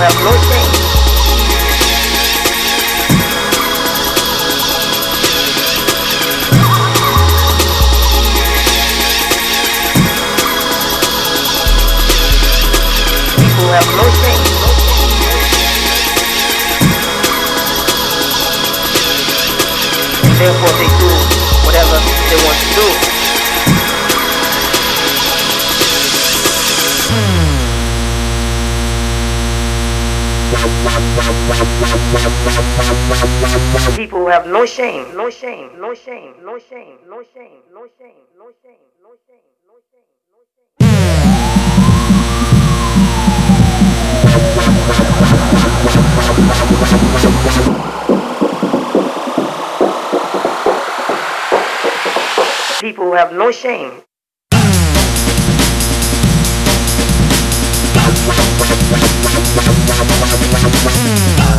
Have approaching. People who have no shame, no shame, no shame, no shame, no shame, no shame, no shame, no shame, no shame, no shame. People who have no shame. Mm.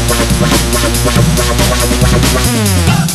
Bye.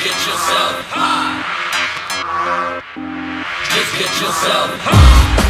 Just get yourself high. Just get yourself high.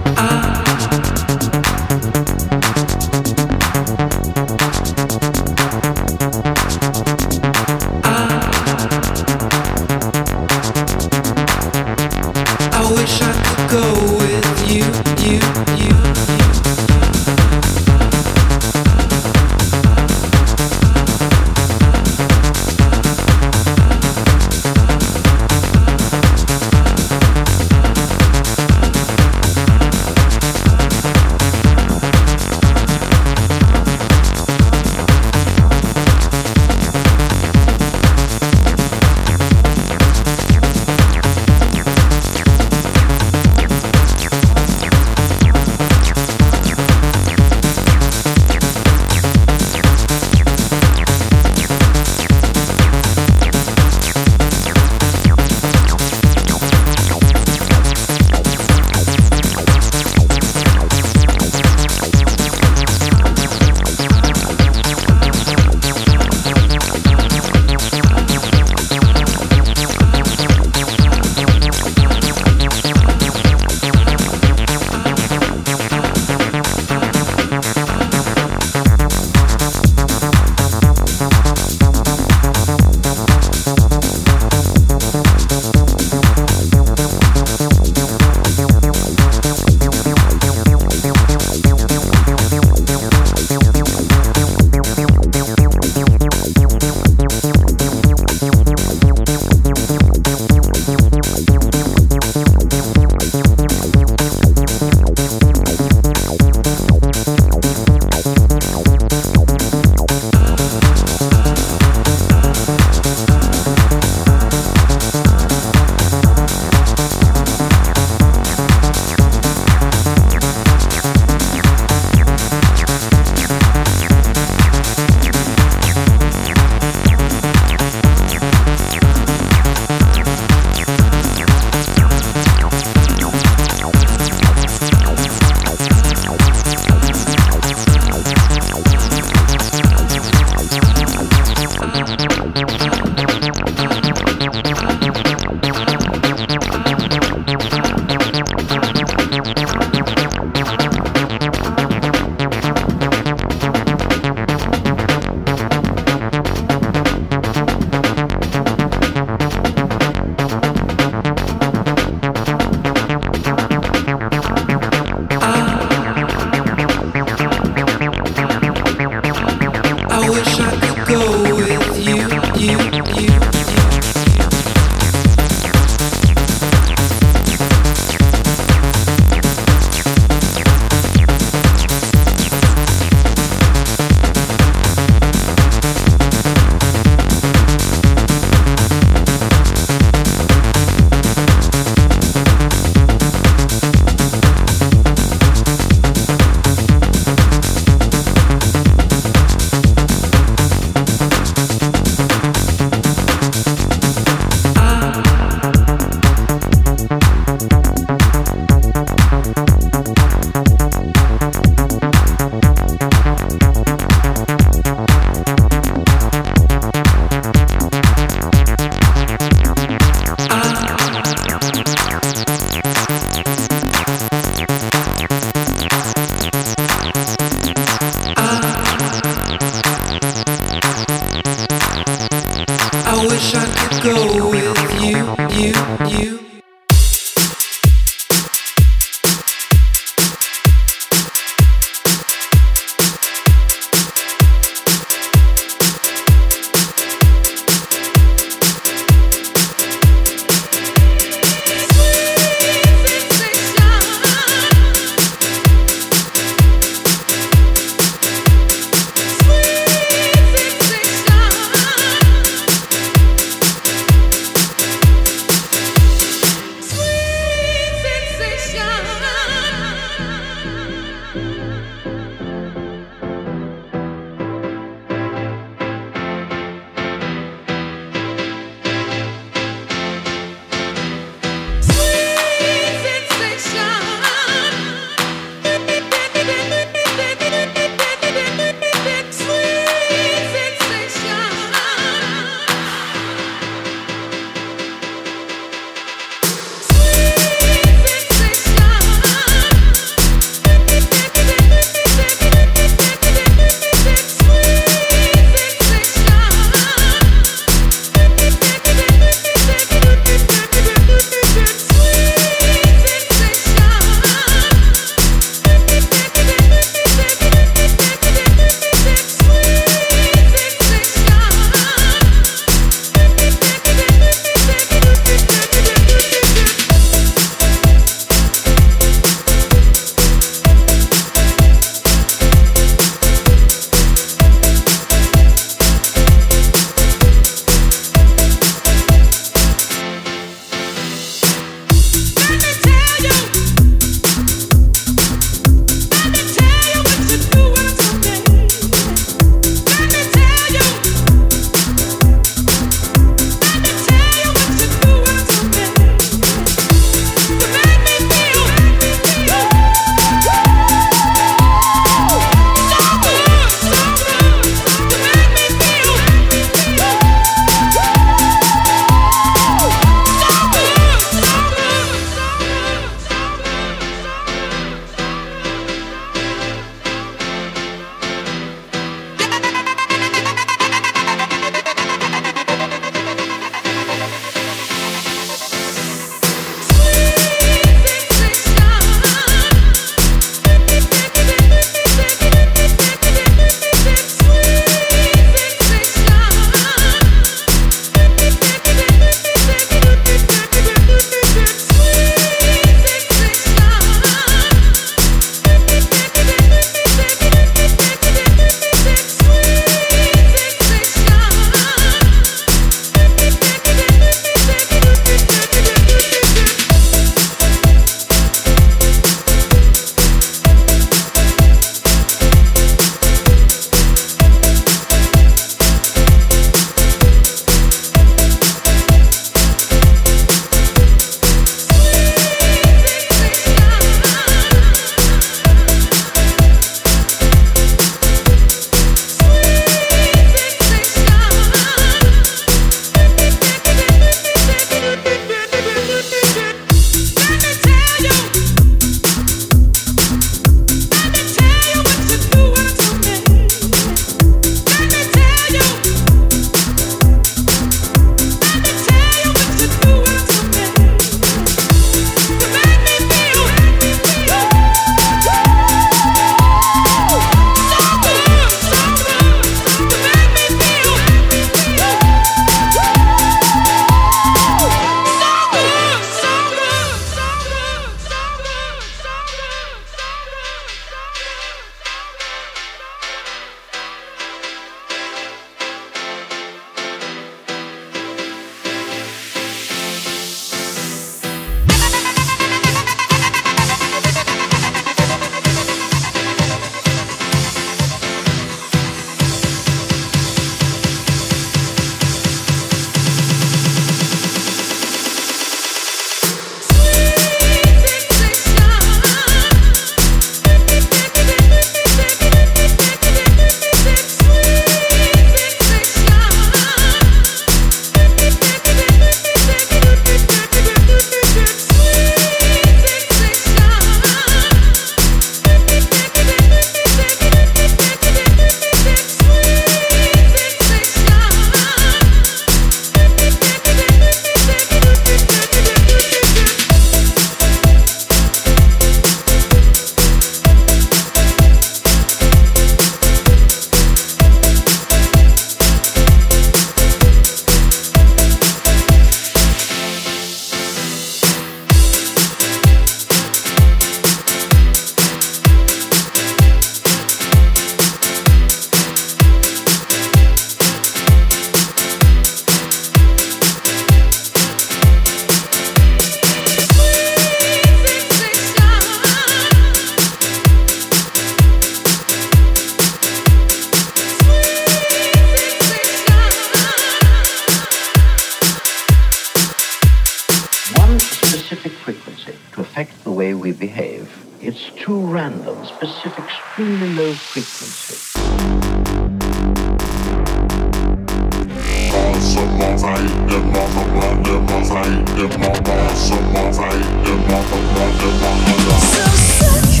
in my mind, so I'm right, in my mind, in my mind.